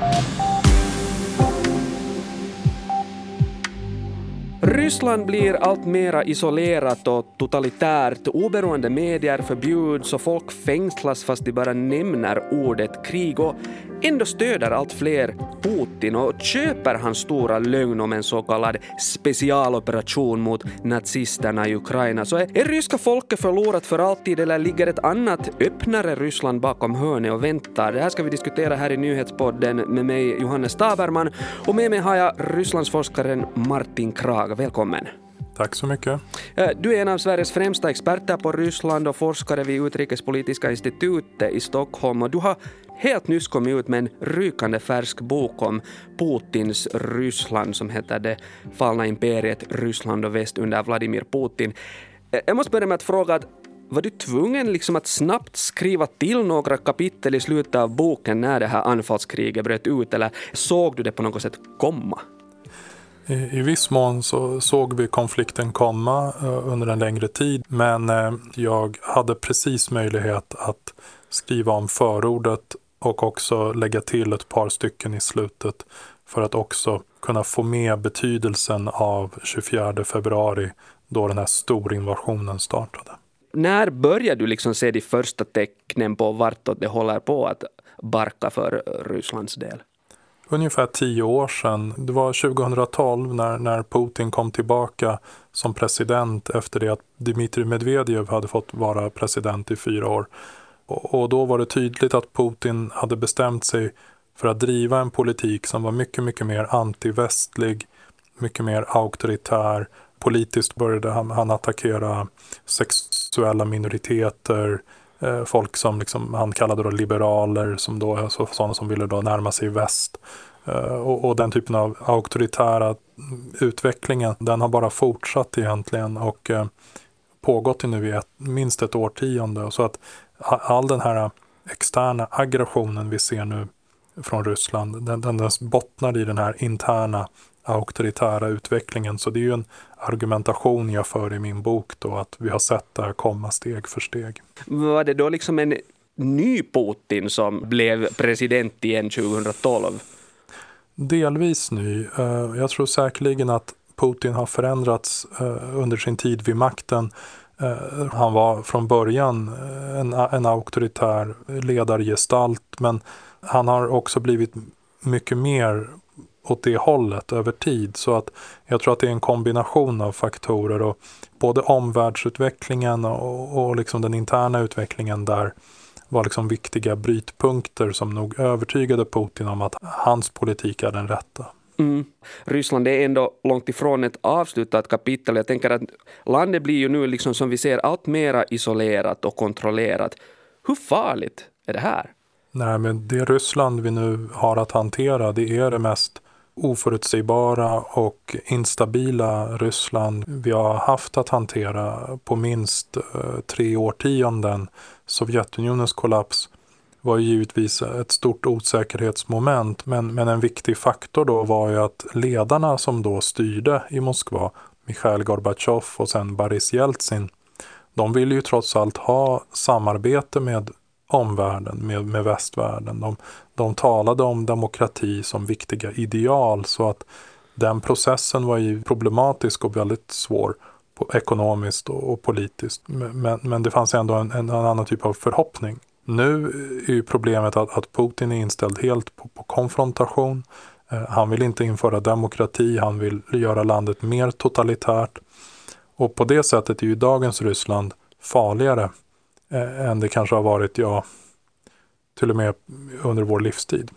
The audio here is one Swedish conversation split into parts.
you Ryssland blir allt mera isolerat och totalitärt. Oberoende medier förbjuds och folk fängslas fast de bara nämner ordet krig. Och Ändå stöder allt fler Putin och köper hans stora lögn om en så kallad specialoperation mot nazisterna i Ukraina. Så är, är ryska folket förlorat för alltid eller ligger ett annat öppnare Ryssland bakom hörnet och väntar? Det här ska vi diskutera här i nyhetspodden med mig Johannes Taberman och med mig har jag Rysslandsforskaren Martin Krag. Välkommen! Tack så mycket. Eh, du är en av Sveriges främsta experter på Ryssland och forskare vid Utrikespolitiska institutet i Stockholm och du har helt nyss kommit ut med en rykande färsk bok om Putins Ryssland som heter Det fallna imperiet Ryssland och väst under Vladimir Putin. Eh, jag måste börja med att fråga var du tvungen liksom att snabbt skriva till några kapitel i slutet av boken när det här anfallskriget bröt ut eller såg du det på något sätt komma? I, I viss mån så såg vi konflikten komma uh, under en längre tid men uh, jag hade precis möjlighet att skriva om förordet och också lägga till ett par stycken i slutet för att också kunna få med betydelsen av 24 februari då den här storinvasionen startade. När började du liksom se de första tecknen på vartåt det håller på att barka för Rysslands del? Ungefär tio år sedan. Det var 2012 när, när Putin kom tillbaka som president efter det att Dmitrij Medvedev hade fått vara president i fyra år. Och då var det tydligt att Putin hade bestämt sig för att driva en politik som var mycket, mycket mer antivästlig, mycket mer auktoritär. Politiskt började han, han attackera sexuella minoriteter, Eh, folk som liksom, han kallade då liberaler, som då, alltså sådana som ville då närma sig väst. Eh, och, och, den typen av auktoritära utvecklingen, den har bara fortsatt egentligen och eh, pågått i nu i ett, minst ett årtionde. Så att all den här externa aggressionen vi ser nu från Ryssland, den, den, den bottnar i den här interna auktoritära utvecklingen. Så det är ju en argumentation jag för i min bok då, att vi har sett det här komma steg för steg. Var det då liksom en ny Putin som blev president igen 2012? Delvis ny. Eh, jag tror säkerligen att Putin har förändrats eh, under sin tid vid makten Eh, han var från början en, en auktoritär ledargestalt men han har också blivit mycket mer åt det hållet över tid. Så att jag tror att det är en kombination av faktorer och både omvärldsutvecklingen och, och liksom den interna utvecklingen där var liksom viktiga brytpunkter som nog övertygade Putin om att hans politik är den rätta. Mm. Ryssland är ändå långt ifrån ett avslutat kapitel. Jag tänker att landet blir ju nu, liksom som vi ser, allt mera isolerat och kontrollerat. Hur farligt är det här? Nej, men det Ryssland vi nu har att hantera, det är det mest oförutsägbara och instabila Ryssland vi har haft att hantera på minst eh, tre årtionden. Sovjetunionens kollaps var ju givetvis ett stort osäkerhetsmoment men, men en viktig faktor då var ju att ledarna som då styrde i Moskva, Mikhail Gorbatjov och sen Boris Jeltsin, de ville ju trots allt ha samarbete med omvärlden, med, med västvärlden. De, de talade om demokrati som viktiga ideal så att den processen var ju problematisk och väldigt svår på, ekonomiskt och, och politiskt. Men, men det fanns ändå en, en annan typ av förhoppning. Nu är ju problemet att, att Putin är inställd helt på, på konfrontation. Eh, han vill inte införa demokrati, han vill göra landet mer totalitärt. Och på det sättet är ju dagens Ryssland farligare eh, än det kanske har varit, ja, till och med under vår livstid.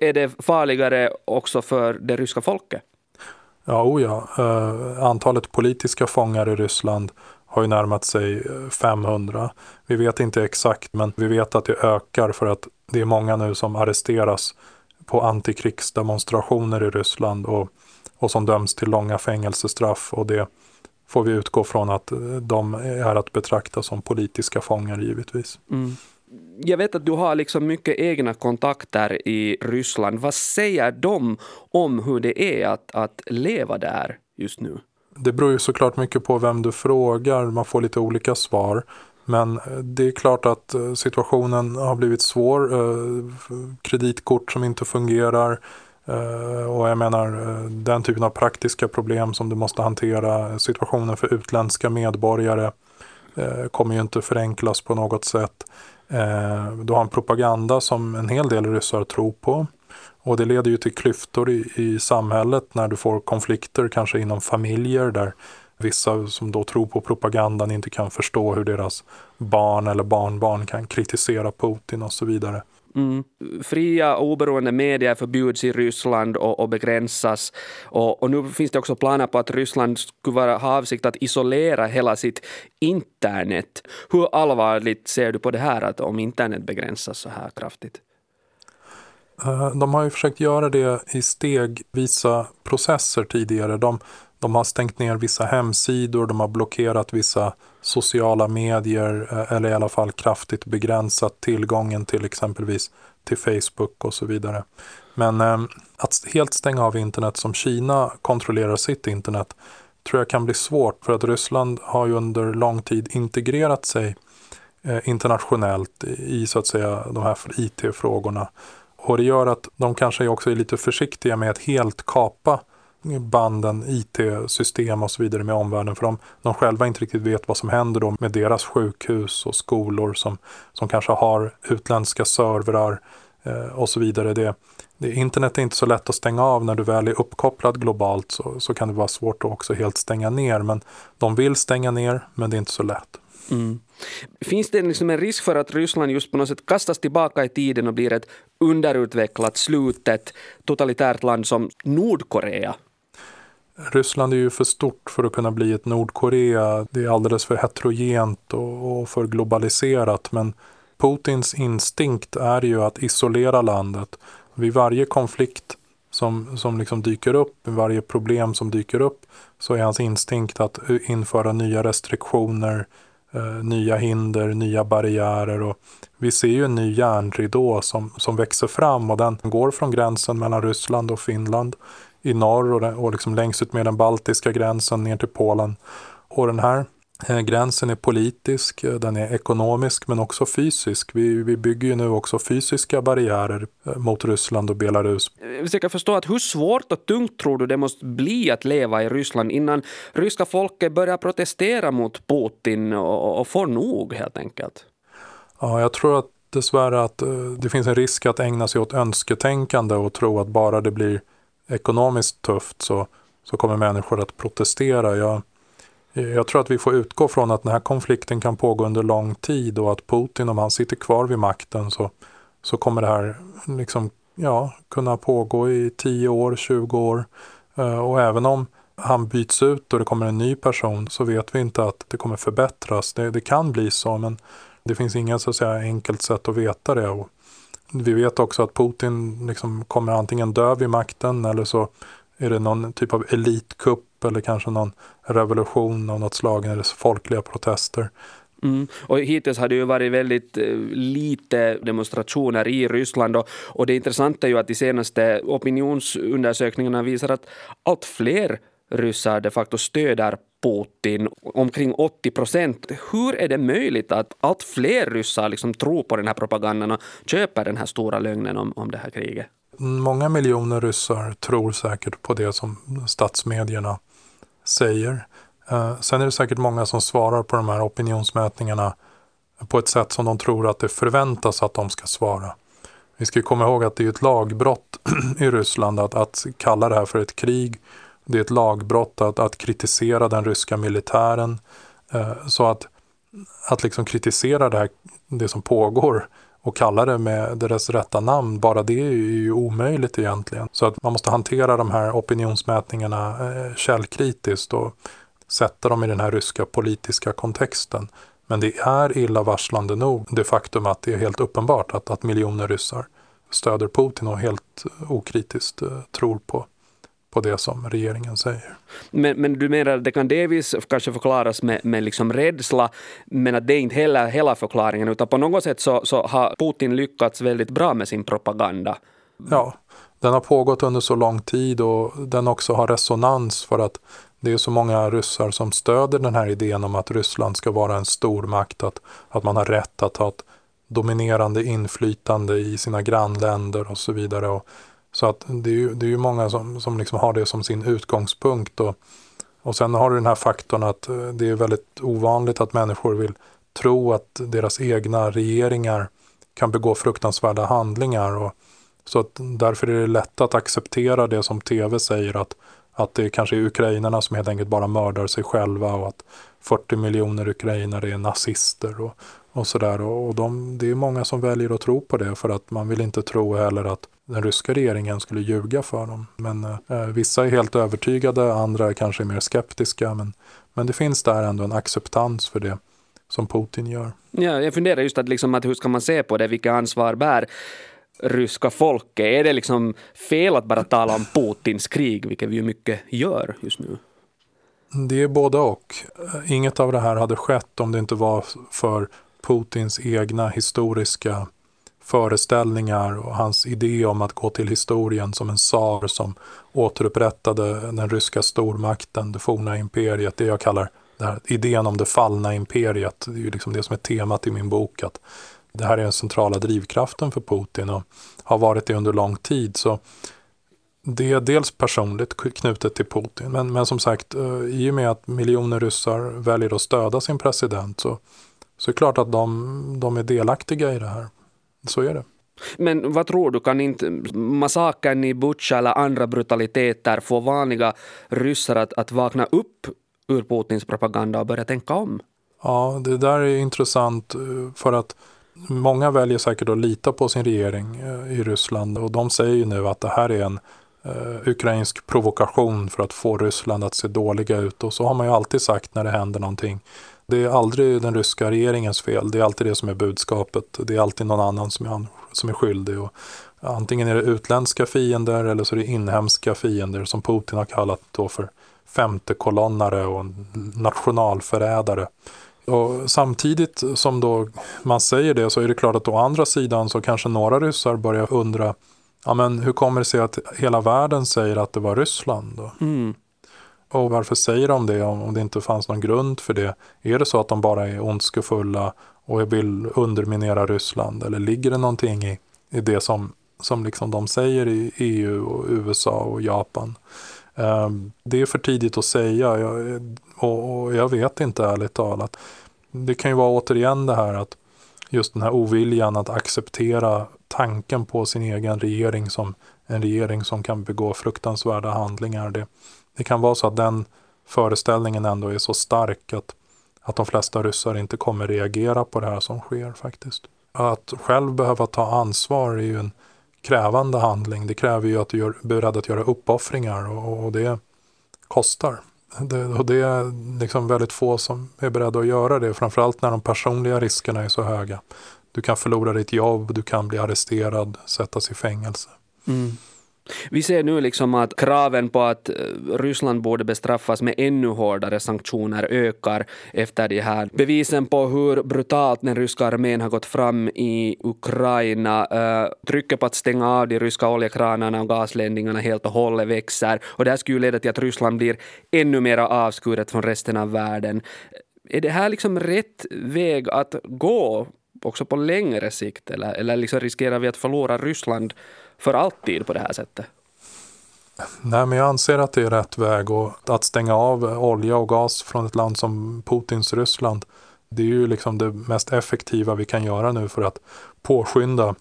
Är det farligare också för det ryska folket? Ja, oh ja. Eh, antalet politiska fångar i Ryssland har ju närmat sig 500. Eh, vi vet inte exakt men vi vet att det ökar för att det är många nu som arresteras på antikrigsdemonstrationer i Ryssland och, och som döms till långa fängelsestraff och det får vi utgå från att eh, de är att betrakta som politiska fångar givetvis. Mm. Jag vet att du har liksom mycket egna kontakter i Ryssland. Vad säger de om hur det är att, att leva där just nu? Det beror ju såklart mycket på vem du frågar. Man får lite olika svar. Men det är klart att situationen har blivit svår. Kreditkort som inte fungerar, Eh, och jag menar eh, den typen av praktiska problem som du måste hantera, situationen för utländska medborgare eh, kommer ju inte förenklas på något sätt. Du har en propaganda som en hel del ryssar tror på. Och det leder ju till klyftor i, i samhället när du får konflikter kanske inom familjer där vissa som då tror på propagandan inte kan förstå hur deras barn eller barnbarn kan kritisera Putin och så vidare. Mm. Fria och oberoende medier förbjuds i Ryssland och, och begränsas. Och, och, nu finns det också planer på att Ryssland skulle vara, ha avsikt att isolera hela sitt internet. Hur allvarligt ser du på det här att om internet begränsas så här kraftigt? Eh, de har ju försökt göra det i stegvisa processer tidigare. De, de har stängt ner vissa hemsidor, de har blockerat vissa sociala medier eh, eller i alla fall kraftigt begränsat tillgången till exempelvis till Facebook och så vidare. Men eh, att helt stänga av internet som Kina kontrollerar sitt internet tror jag kan bli svårt för att Ryssland har ju under lång tid integrerat sig eh, internationellt i så att säga de här IT-frågorna. Och det gör att de kanske också är lite försiktiga med att helt kapa banden, IT-system och så vidare med omvärlden. För de, de själva inte riktigt vet vad som händer då med deras sjukhus och skolor som, som kanske har utländska servrar eh, och så vidare. Det, det, internet är inte så lätt att stänga av när du väl är uppkopplad globalt så, så kan det vara svårt att också helt stänga ner. Men de vill stänga ner men det är inte så lätt. Mm. Finns det liksom en risk för att Ryssland just på något sätt kastas tillbaka i tiden och blir ett underutvecklat, slutet, totalitärt land som Nordkorea? Ryssland är ju för stort för att kunna bli ett Nordkorea. Det är alldeles för heterogent och, och för globaliserat. Men Putins instinkt är ju att isolera landet. Vid varje konflikt som, som liksom dyker upp, varje problem som dyker upp, så är hans instinkt att införa nya restriktioner, eh, nya hinder, nya barriärer. Och vi ser ju en ny järnridå som, som växer fram och den går från gränsen mellan Ryssland och Finland i norr och, och liksom längst ut med den baltiska gränsen ner till Polen. Och den här eh, gränsen är politisk, eh, den är ekonomisk men också fysisk. Vi, vi bygger ju nu också fysiska barriärer eh, mot Ryssland och Belarus. Jag försöker förstå att hur svårt och tungt tror du det måste bli att leva i Ryssland innan ryska folket börjar protestera mot Putin och, och får nog helt enkelt? Ja, jag tror att dessvärre att det finns en risk att ägna sig åt önsketänkande och tro att bara det blir ekonomiskt tufft så, så kommer människor att protestera. Jag, jag tror att vi får utgå från att den här konflikten kan pågå under lång tid och att Putin, om han sitter kvar vid makten så, så kommer det här liksom, ja, kunna pågå i 10 år, 20 år. Eh, och även om han byts ut och det kommer en ny person så vet vi inte att det kommer förbättras. Det, det kan bli så men det finns inget så att säga, enkelt sätt att veta det. Och vi vet också att Putin liksom kommer antingen dö vid makten eller så är det någon typ av elitkupp eller kanske någon revolution av något slag eller folkliga protester. Mm. Och hittills har det ju varit väldigt eh, lite demonstrationer i Ryssland och, och det intressanta är ju att de senaste opinionsundersökningarna visar att allt fler ryssar de facto stöder Putin, omkring 80 procent. Hur är det möjligt att allt fler ryssar liksom tror på den här propagandan och köper den här stora lögnen om, om det här kriget? Många miljoner ryssar tror säkert på det som statsmedierna säger. Eh, sen är det säkert många som svarar på de här opinionsmätningarna på ett sätt som de tror att det förväntas att de ska svara. Vi ska komma ihåg att det är ett lagbrott i Ryssland att, att kalla det här för ett krig det är ett lagbrott att, att kritisera den ryska militären. Eh, så att, att liksom kritisera det, här, det som pågår och kalla det med deras rätta namn, bara det är ju omöjligt egentligen. Så att man måste hantera de här opinionsmätningarna eh, källkritiskt och sätta dem i den här ryska politiska kontexten. Men det är illavarslande nog det faktum att det är helt uppenbart att, att miljoner ryssar stöder Putin och helt okritiskt eh, tror på på det som regeringen säger. Men, men du menar att det kan delvis kanske förklaras med, med liksom rädsla, men att det är inte heller hela förklaringen, utan på något sätt så, så har Putin lyckats väldigt bra med sin propaganda. Ja, den har pågått under så lång tid och den också har resonans för att det är så många ryssar som stöder den här idén om att Ryssland ska vara en stormakt, att, att man har rätt att ha ett dominerande inflytande i sina grannländer och så vidare. Och, så att det är ju, det är ju många som, som liksom har det som sin utgångspunkt. Och, och sen har du den här faktorn att eh, det är väldigt ovanligt att människor vill tro att deras egna regeringar kan begå fruktansvärda handlingar. Och, så att därför är det lätt att acceptera det som tv säger att, att det kanske är ukrainarna som helt enkelt bara mördar sig själva och att 40 miljoner ukrainare är nazister och, och sådär. Och, och de, det är många som väljer att tro på det för att man vill inte tro heller att den ryska regeringen skulle ljuga för dem. Men eh, vissa är helt övertygade, andra kanske är mer skeptiska. Men, men det finns där ändå en acceptans för det som Putin gör. Ja, jag funderar just att, liksom att hur ska man se på det, vilka ansvar bär ryska folket? Är det liksom fel att bara tala om Putins krig, vilket vi ju mycket gör just nu? Det är både och. Inget av det här hade skett om det inte var för Putins egna historiska föreställningar och hans idé om att gå till historien som en tsar som återupprättade den ryska stormakten, det forna imperiet, det jag kallar här, idén om det fallna imperiet. Det är ju liksom det som är temat i min bok. att Det här är den centrala drivkraften för Putin och har varit det under lång tid. Så det är dels personligt knutet till Putin, men, men som sagt, eh, i och med att miljoner ryssar väljer att stödja sin president så, så är det klart att de, de är delaktiga i det här. Så är det. Men vad tror du, kan inte massakern i Butja eller andra brutaliteter få vanliga ryssar att, att vakna upp ur Putins propaganda och börja tänka om? Ja, det där är intressant eh, för att många väljer säkert att lita på sin regering eh, i Ryssland och de säger ju nu att det här är en uh, ukrainsk provokation för att få Ryssland att se dåliga ut och så har man ju alltid sagt när det händer någonting. Det är aldrig den ryska regeringens fel, det är alltid det som är budskapet. Det är alltid någon annan som är, som är skyldig. Och antingen är det utländska fiender eller så är det inhemska fiender som Putin har kallat då för femtekolonnare och nationalförrädare. Och samtidigt som då man säger det så är det klart att å andra sidan så kanske några ryssar börjar undra ja, men hur kommer det sig att hela världen säger att det var Ryssland? Då? Mm. Och varför säger de det om, det inte fanns någon grund för det? Är det så att de bara är ondskefulla och vill underminera Ryssland? Eller ligger det någonting i, i det som, som liksom de säger i EU och USA och Japan? Ehm, det är för tidigt att säga jag, och, och, jag vet inte ärligt talat. Det kan ju vara återigen det här att just den här oviljan att acceptera tanken på sin egen regering som en regering som kan begå fruktansvärda handlingar. Det, det kan vara så att den föreställningen ändå är så stark att, att de flesta ryssar inte kommer reagera på det här som sker faktiskt. Att själv behöva ta ansvar är ju en krävande handling. Det kräver ju att du är beredd att göra uppoffringar och, och det kostar. Det, och det är liksom väldigt få som är beredda att göra det, framförallt när de personliga riskerna är så höga. Du kan förlora ditt jobb, du kan bli arresterad, sättas i fängelse. Mm. Vi ser nu liksom att kraven på att eh, Ryssland borde bestraffas med ännu hårdare sanktioner ökar efter de här bevisen på hur brutalt den ryska armén har gått fram i Ukraina. Eh, trycket på att stänga av de ryska oljekranarna och gasledningarna helt och hållet växer och det här skulle ju leda till att Ryssland blir ännu mer avskuret från resten av världen. Eh, är det här liksom rätt väg att gå också på längre sikt eller, eller liksom riskerar vi att förlora Ryssland för alltid på det här sättet? Nej, men jag anser att det är rätt väg och att stänga av olja och gas från ett land som Putins Ryssland. Det är ju liksom det mest effektiva vi kan göra nu för att påskynda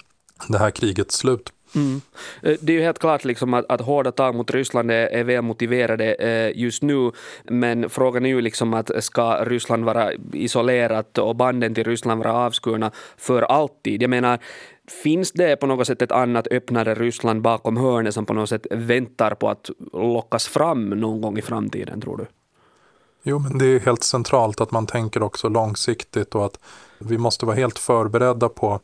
det här krigets slut. Mm. Eh, det är ju helt klart liksom att, att hårda tag mot Ryssland är, är väl motiverade eh, just nu, men frågan är ju liksom att ska Ryssland vara isolerat och banden till Ryssland vara avskurna för alltid? Jag menar, Finns det på något sätt ett annat öppnare Ryssland bakom hörnet som på något sätt väntar på att lockas fram någon gång i framtiden, tror du? Jo, men det är helt centralt att man tänker också långsiktigt och att vi måste vara helt förberedda på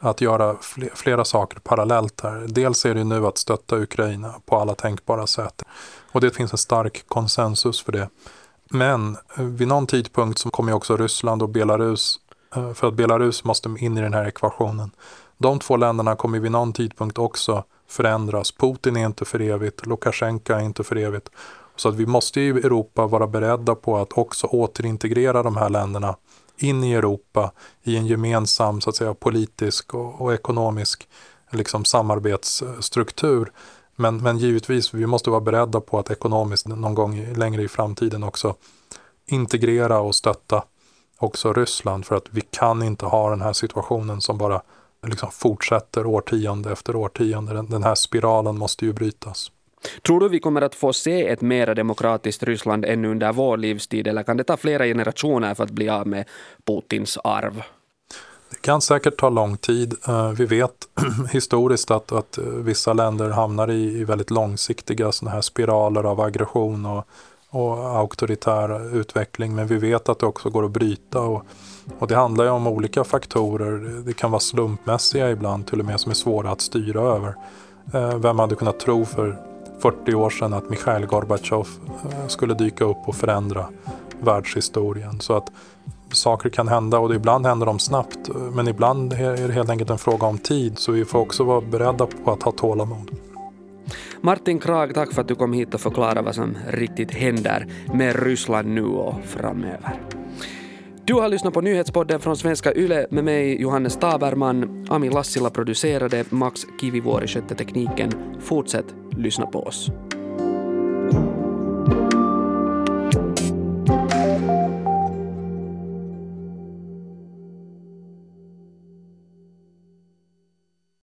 att göra flera saker parallellt här. Dels är det nu att stötta Ukraina på alla tänkbara sätt. Och det finns en stark konsensus för det. Men eh, vid någon tidpunkt så kommer också Ryssland och Belarus, eh, för att Belarus måste in i den här ekvationen. De två länderna kommer vid någon tidpunkt också förändras. Putin är inte för evigt, Lukasjenko är inte för evigt. Så att vi måste i Europa vara beredda på att också återintegrera de här länderna in i Europa i en gemensam så att säga, politisk och, och ekonomisk liksom, samarbetsstruktur. Men, men givetvis, vi måste vara beredda på att ekonomiskt någon gång längre i framtiden också integrera och stötta också Ryssland för att vi kan inte ha den här situationen som bara liksom fortsätter årtionde efter årtionde. Den, den här spiralen måste ju brytas. Tror du vi kommer att få se ett mer demokratiskt Ryssland ännu under vår livstid eller kan det ta flera generationer för att bli av med Putins arv? Det kan säkert ta lång tid. Eh, vi vet historiskt att, att eh, vissa länder hamnar i, i väldigt långsiktiga såna här spiraler av aggression och, och auktoritär utveckling. Men vi vet att det också går att bryta. Och, och det handlar ju om olika faktorer. Det kan vara slumpmässiga ibland till och med som är svåra att styra över. Eh, vem hade kunnat tro för 40 år sedan att Mikhail Gorbatjov eh, skulle dyka upp och förändra världshistorien. Så att saker kan hända och ibland händer de snabbt. Eh, men ibland är det helt enkelt en fråga om tid. Så vi får också vara beredda på att ha tålamod. Martin Krag, tack för att du kom hit och förklarade vad som riktigt händer med Ryssland nu och framöver. Du har lyssnat på nyhetspodden från Svenska Yle med mig Johannes Taberman. Ami Lassila producerade, Max Kivivuori skötte tekniken. Fortsätt lyssna på oss.